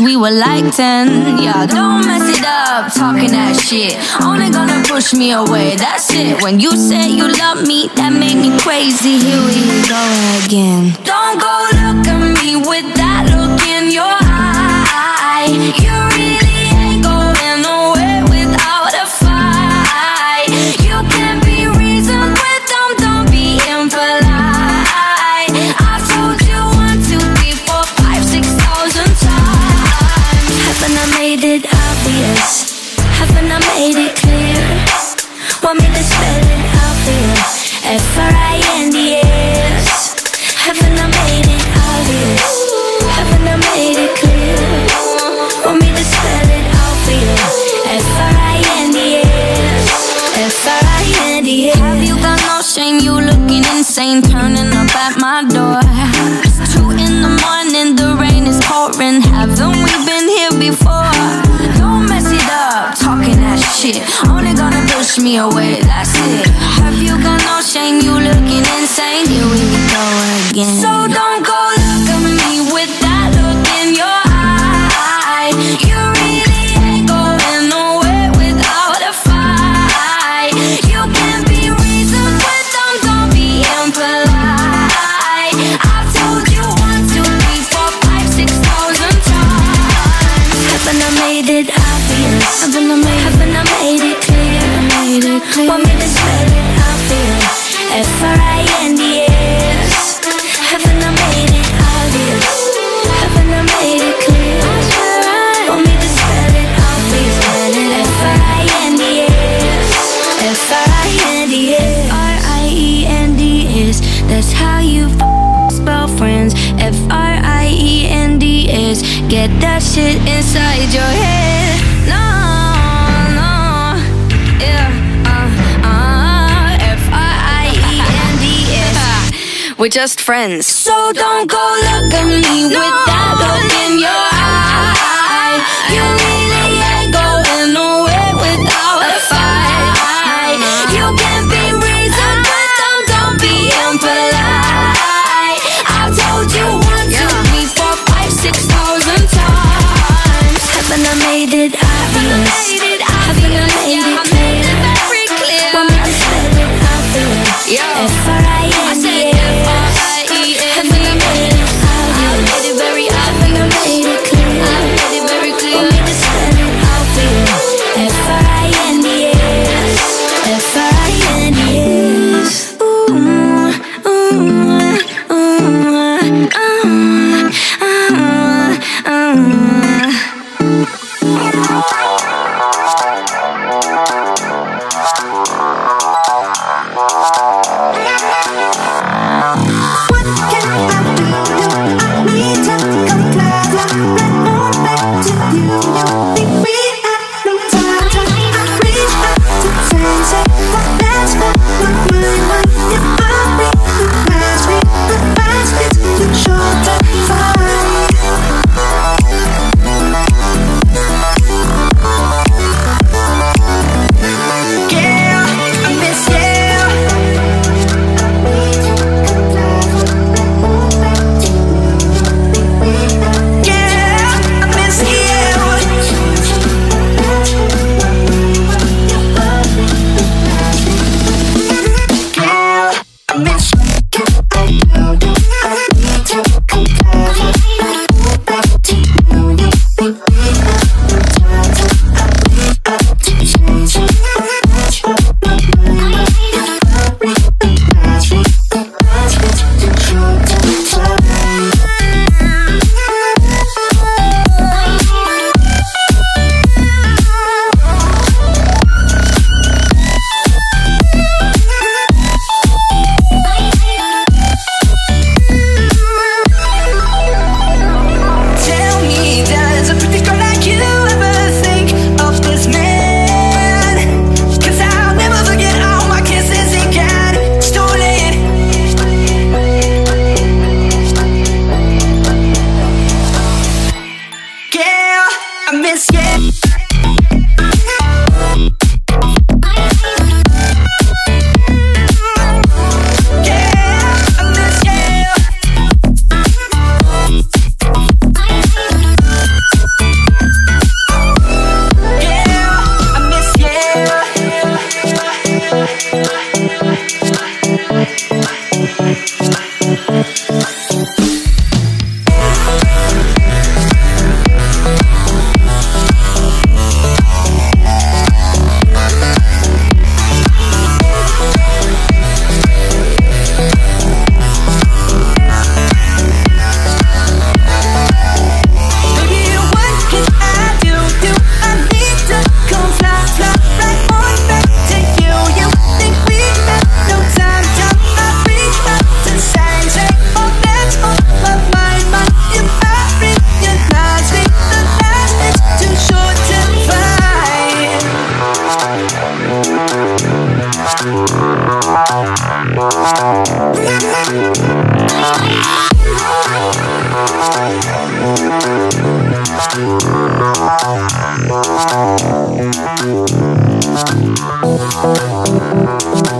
we were like 10. Yeah, don't mess it up, talking that shit. Only gonna push me away, that's it. When you say you love me, that made me crazy. Here we go again. Don't go look at me with that look in your insane, turning up at my door. It's two in the morning, the rain is pouring. Haven't we been here before? Don't mess it up, talking that shit. Only gonna push me away, that's it. Have you got no shame? You looking insane. Here we go again. So don't Want me to spell it how I feel F-R-I-N-D-S Haven't I made it obvious? Haven't I made it clear? Want me to spell it how I feel F-R-I-N-D-S F-R-I-N-D-S R-I-E-N-D-S That's how you spell friends. F-R-I-E-N-D-S Get that shit inside your head. We're just friends. So don't go look at me no. with that look in your eye. You Thank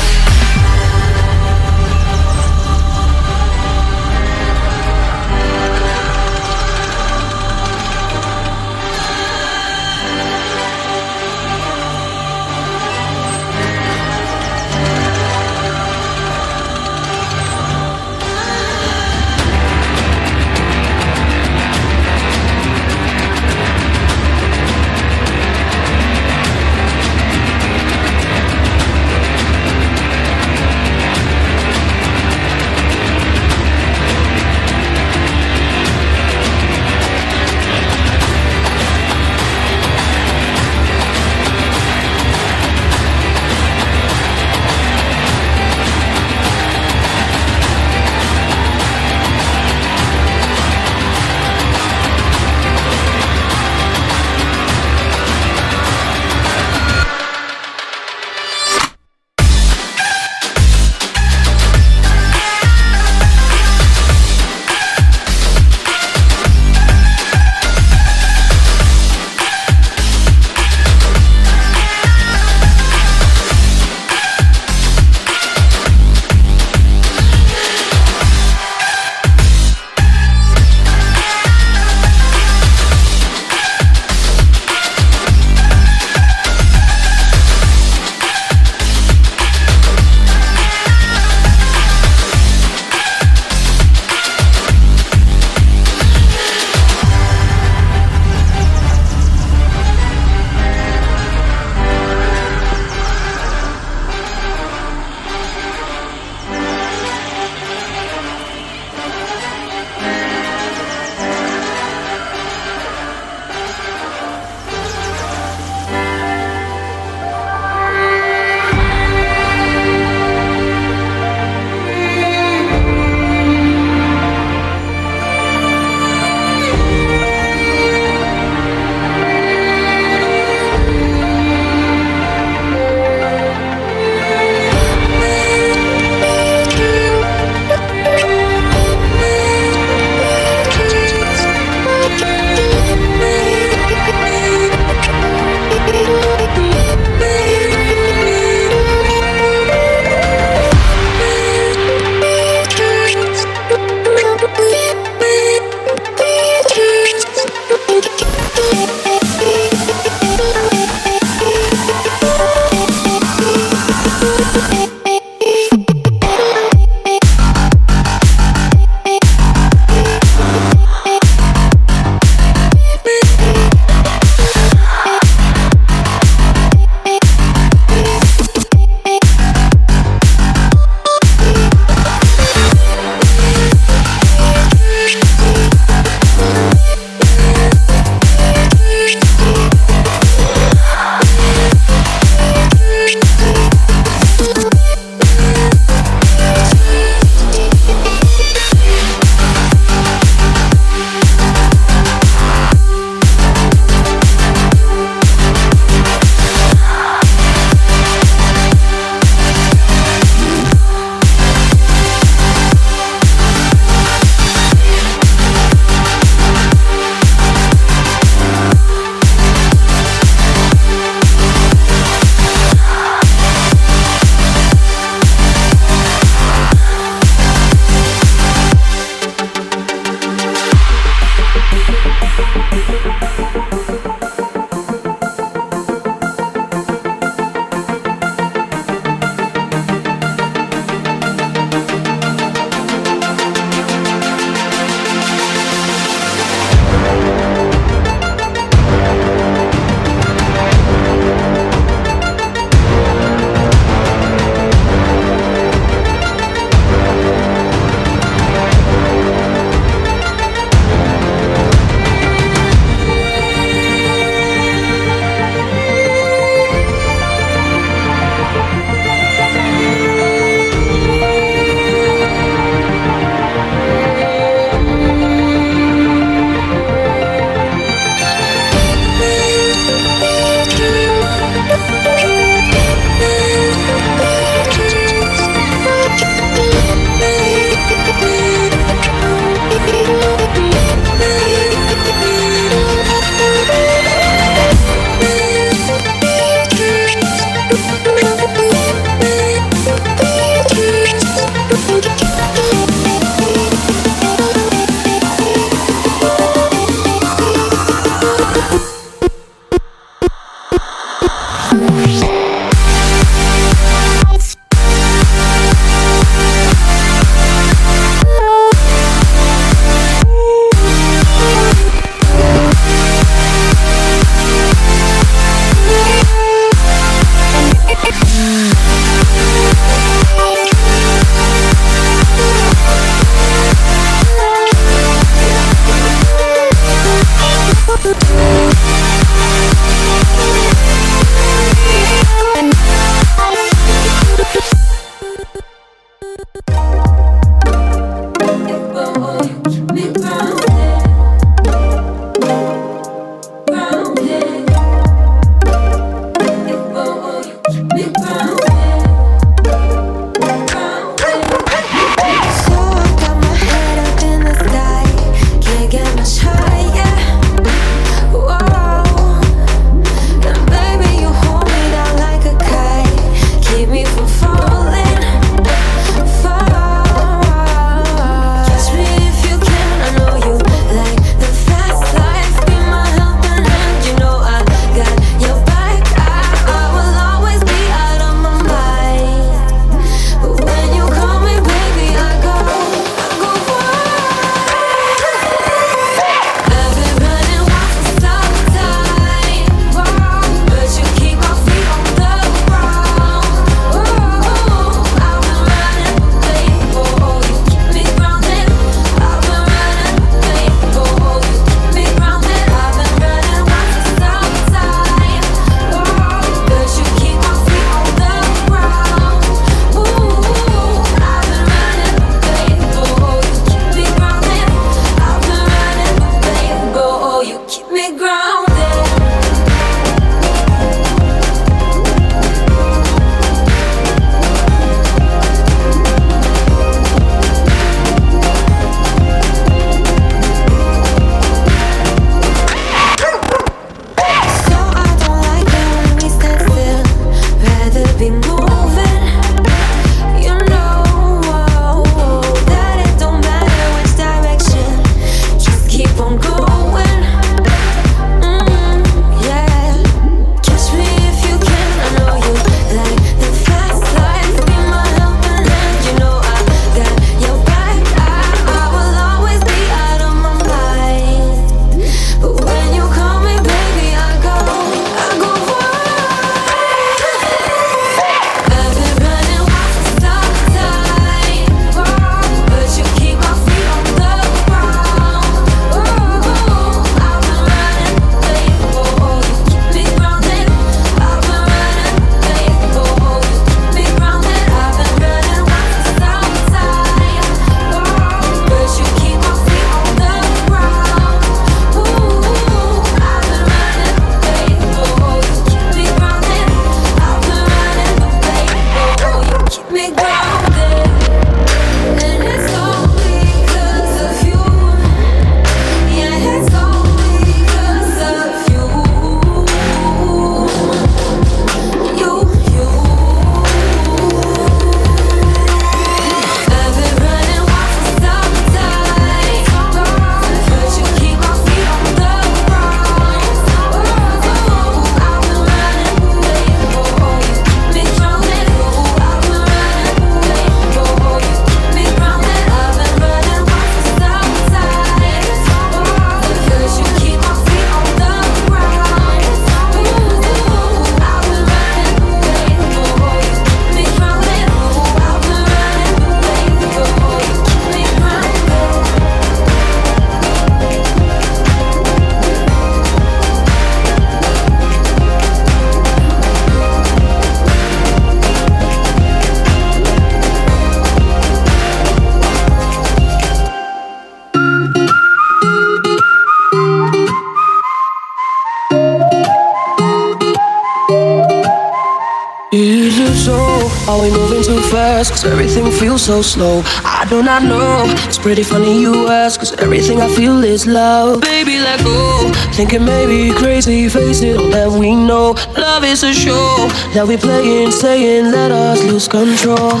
so slow. I do not know. It's pretty funny you ask, cause everything I feel is love. Baby, let go. Thinking maybe crazy, face it, all that we know. Love is a show that we playing, saying, let us lose control.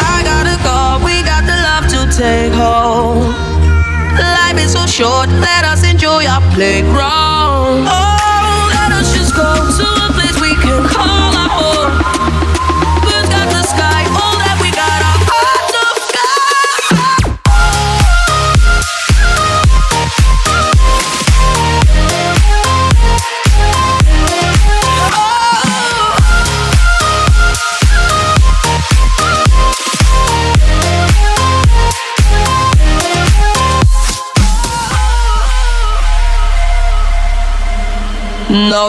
I gotta go, we got the love to take home. Life is so short, let us enjoy our playground. Oh,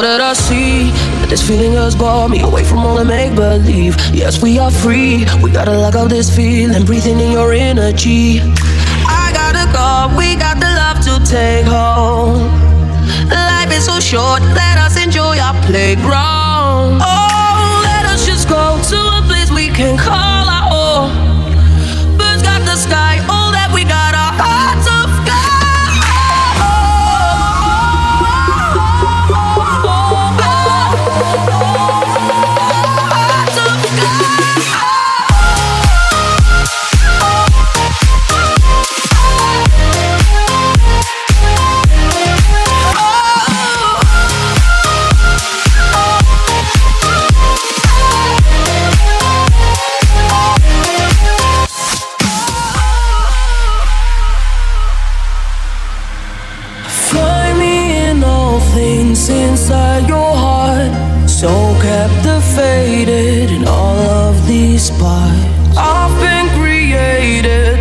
that I see but this feeling has brought me away from all the make believe. Yes, we are free. We gotta lock up this feeling, breathing in your energy. I gotta go. We got the love to take home. Life is so short. Let us enjoy our playground. Oh, let us just go to a place we can call.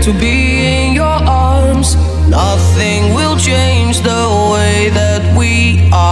to be in your arms. Nothing will change the way that we are.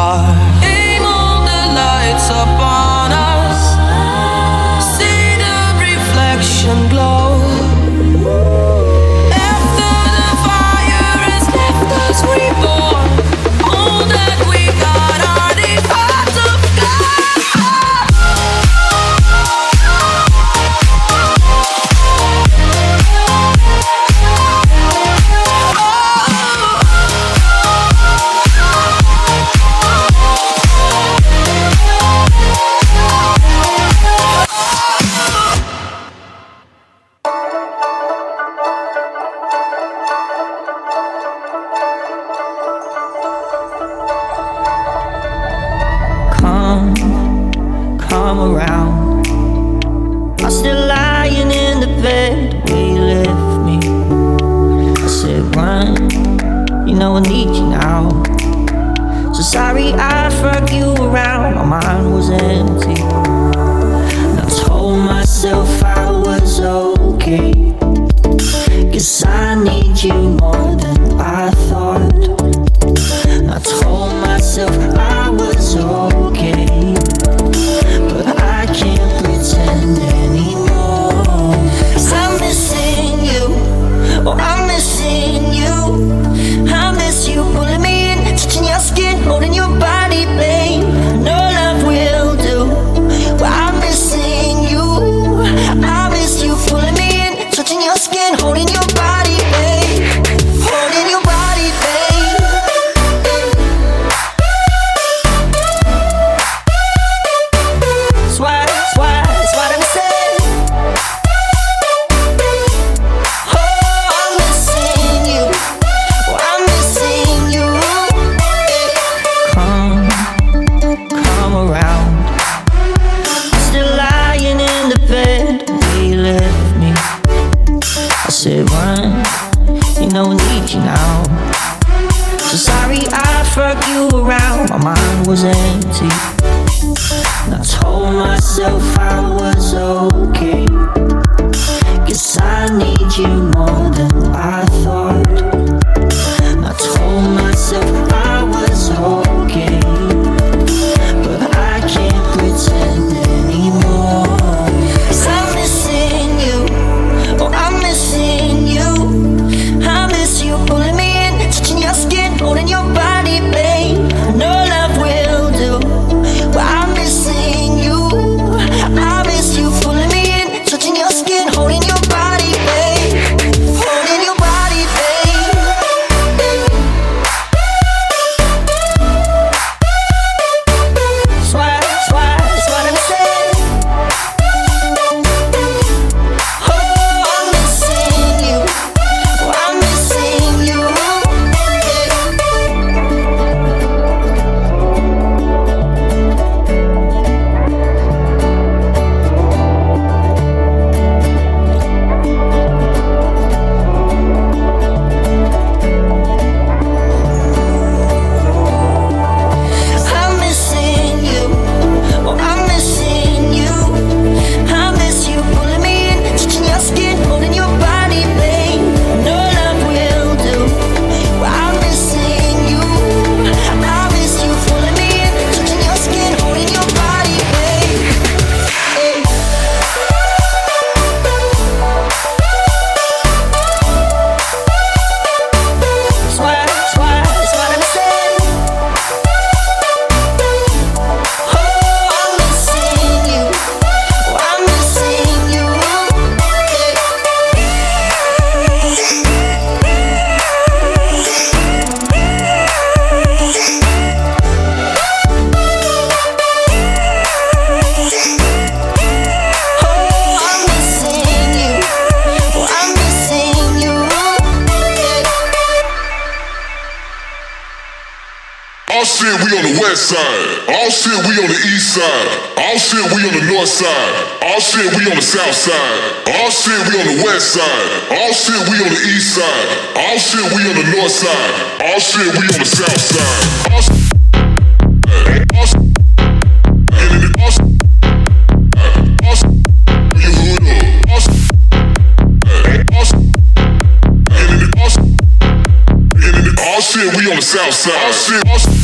Shit, we on the south side. Shit, shit,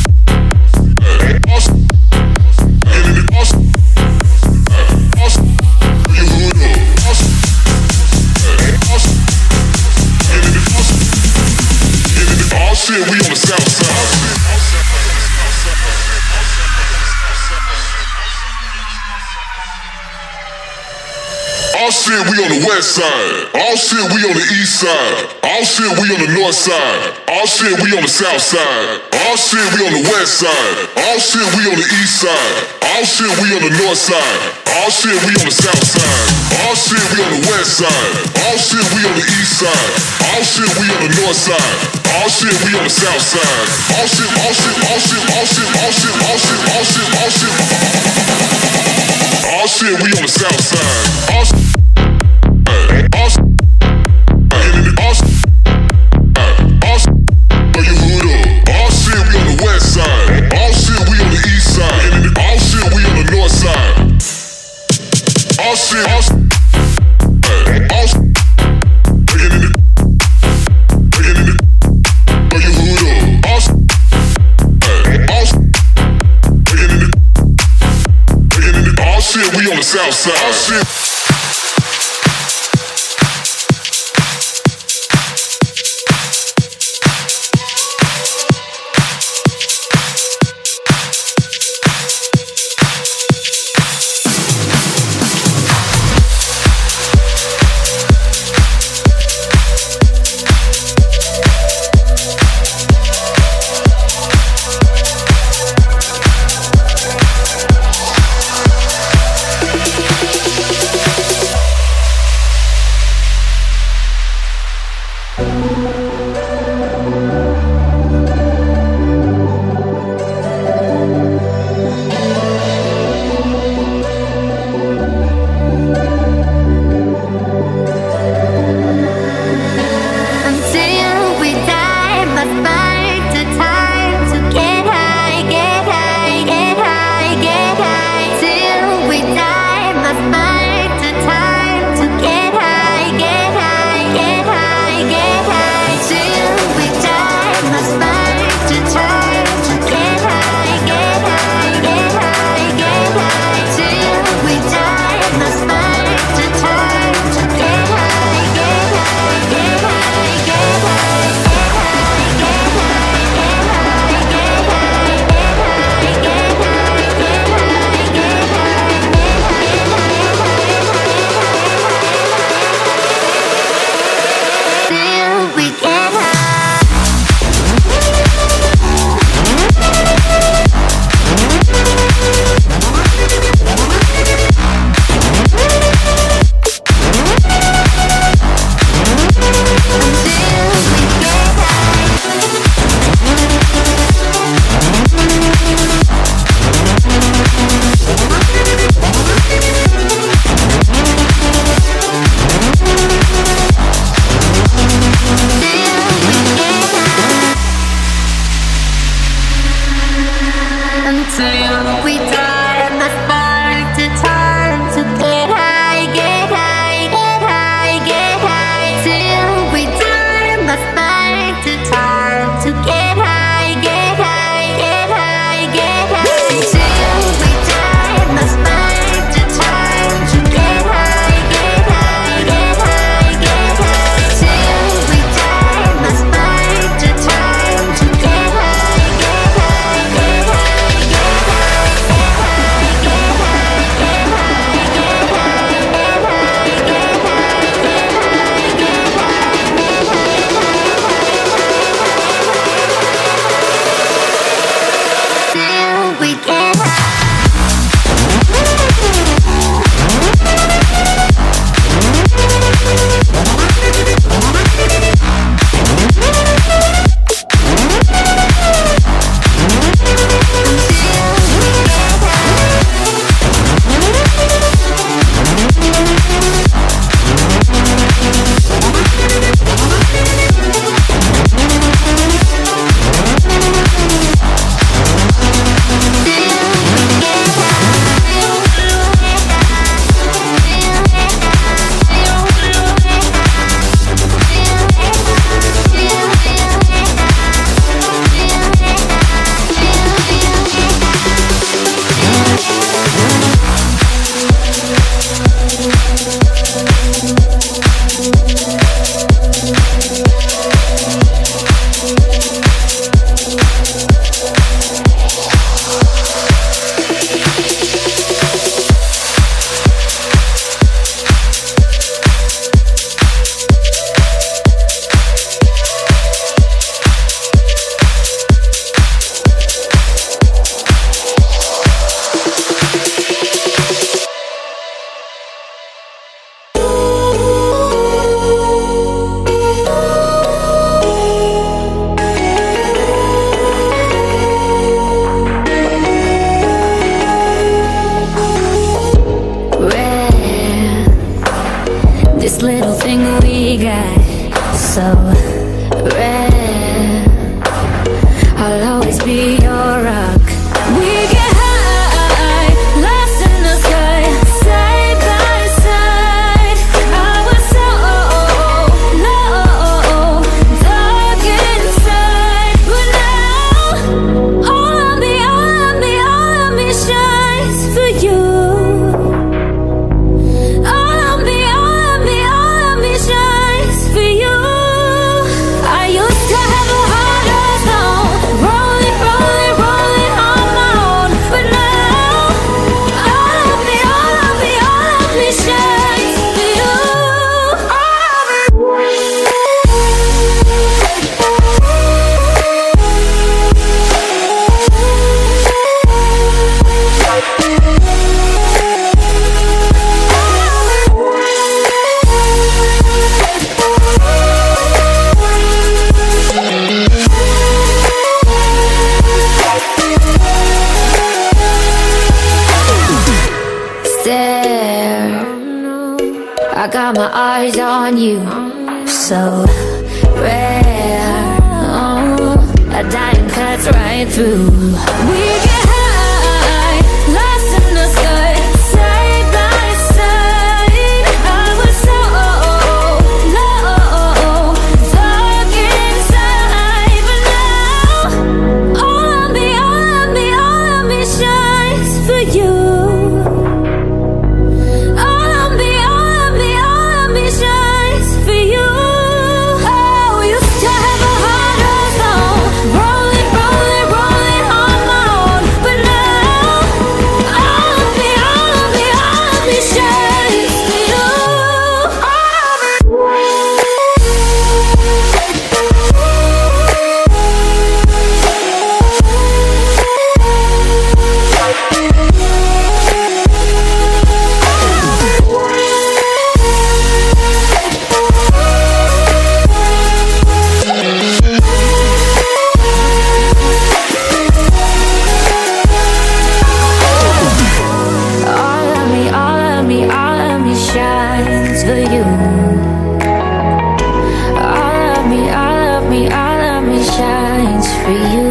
shit, we on the west side. All shit, we on the east side. All shit, we on the north side. All shit, we on the south side. All shit, we on the west side. All shit, we on the east side. All shit, we on the north side. All shit, we on the south side. All shit, we on the west side. All shit, we on the east side. All shit, we on the north side. All shit, we on the south side. All shit, all shit, all shit, all shit, all shit, all shit, all shit, all shit. All shit, we on the south side. All shit. Shit, we on the south side. All shit, you. I love me, all of me, all of me shines for you.